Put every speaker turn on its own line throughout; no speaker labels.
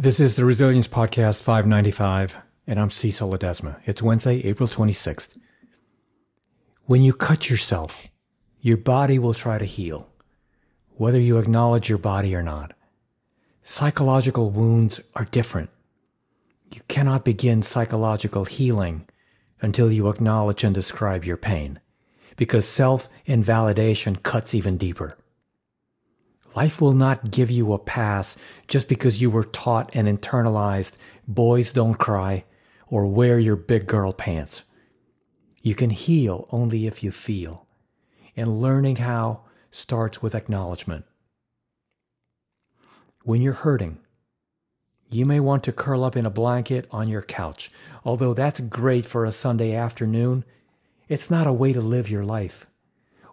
This is the Resilience Podcast 595, and I'm Cecil Ledesma. It's Wednesday, April 26th. When you cut yourself, your body will try to heal, whether you acknowledge your body or not. Psychological wounds are different. You cannot begin psychological healing until you acknowledge and describe your pain, because self invalidation cuts even deeper. Life will not give you a pass just because you were taught and internalized boys don't cry or wear your big girl pants. You can heal only if you feel, and learning how starts with acknowledgement. When you're hurting, you may want to curl up in a blanket on your couch. Although that's great for a Sunday afternoon, it's not a way to live your life.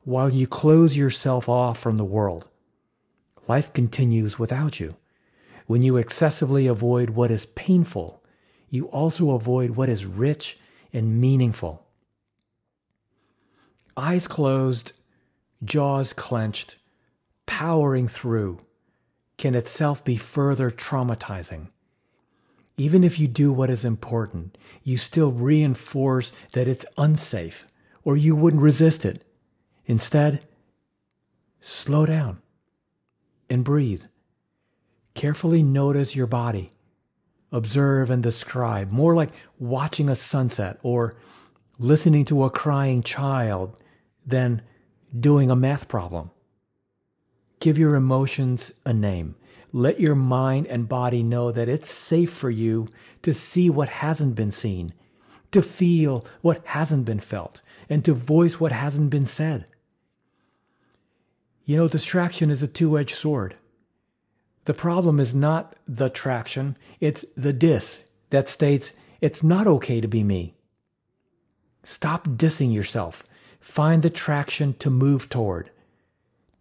While you close yourself off from the world, life continues without you. When you excessively avoid what is painful, you also avoid what is rich and meaningful. Eyes closed, jaws clenched, powering through can itself be further traumatizing. Even if you do what is important, you still reinforce that it's unsafe or you wouldn't resist it. Instead, slow down and breathe. Carefully notice your body. Observe and describe, more like watching a sunset or listening to a crying child than doing a math problem. Give your emotions a name. Let your mind and body know that it's safe for you to see what hasn't been seen, to feel what hasn't been felt, and to voice what hasn't been said. You know, distraction is a two edged sword. The problem is not the traction, it's the dis that states it's not okay to be me. Stop dissing yourself. Find the traction to move toward.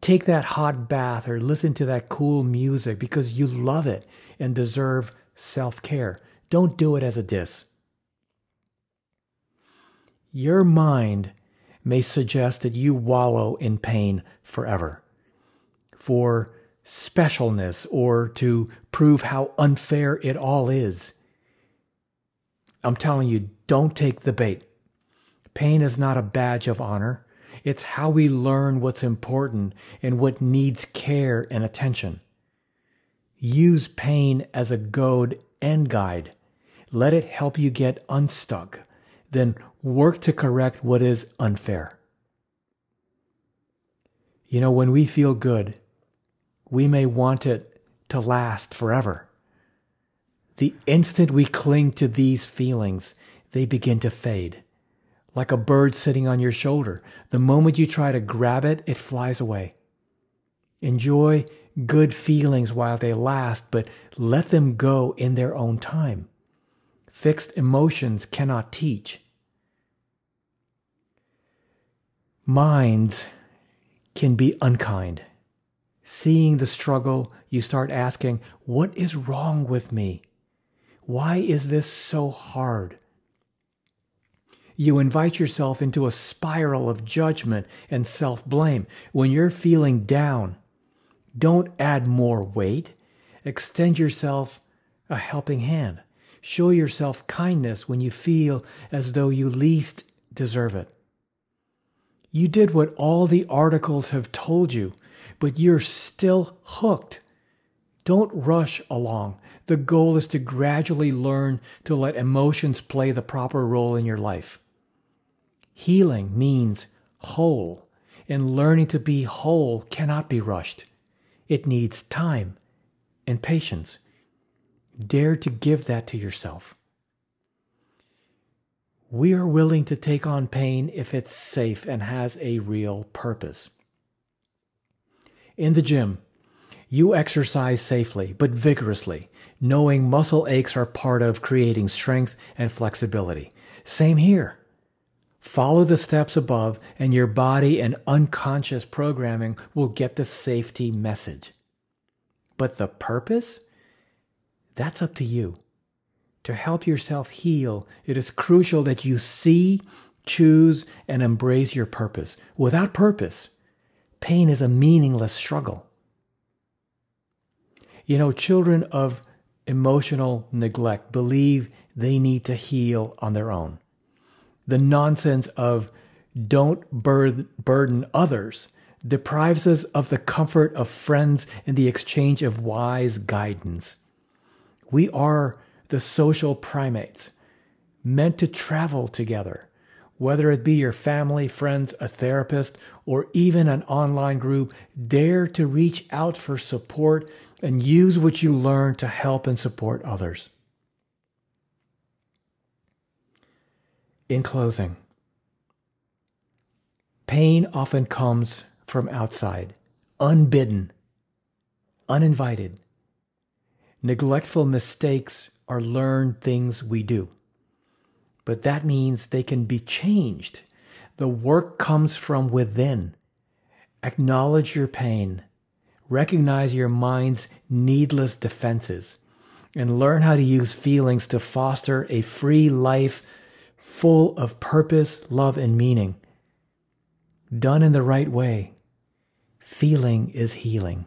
Take that hot bath or listen to that cool music because you love it and deserve self care. Don't do it as a diss. Your mind may suggest that you wallow in pain forever for specialness or to prove how unfair it all is. I'm telling you, don't take the bait. Pain is not a badge of honor. It's how we learn what's important and what needs care and attention. Use pain as a goad and guide. Let it help you get unstuck. Then work to correct what is unfair. You know, when we feel good, we may want it to last forever. The instant we cling to these feelings, they begin to fade. Like a bird sitting on your shoulder. The moment you try to grab it, it flies away. Enjoy good feelings while they last, but let them go in their own time. Fixed emotions cannot teach. Minds can be unkind. Seeing the struggle, you start asking, What is wrong with me? Why is this so hard? You invite yourself into a spiral of judgment and self blame. When you're feeling down, don't add more weight. Extend yourself a helping hand. Show yourself kindness when you feel as though you least deserve it. You did what all the articles have told you, but you're still hooked. Don't rush along. The goal is to gradually learn to let emotions play the proper role in your life. Healing means whole, and learning to be whole cannot be rushed. It needs time and patience. Dare to give that to yourself. We are willing to take on pain if it's safe and has a real purpose. In the gym, you exercise safely but vigorously, knowing muscle aches are part of creating strength and flexibility. Same here. Follow the steps above, and your body and unconscious programming will get the safety message. But the purpose? That's up to you. To help yourself heal, it is crucial that you see, choose, and embrace your purpose. Without purpose, pain is a meaningless struggle. You know, children of emotional neglect believe they need to heal on their own. The nonsense of don't burden others deprives us of the comfort of friends and the exchange of wise guidance. We are the social primates meant to travel together, whether it be your family, friends, a therapist, or even an online group. Dare to reach out for support and use what you learn to help and support others. In closing, pain often comes from outside, unbidden, uninvited. Neglectful mistakes are learned things we do. But that means they can be changed. The work comes from within. Acknowledge your pain. Recognize your mind's needless defenses and learn how to use feelings to foster a free life full of purpose, love, and meaning. Done in the right way, feeling is healing.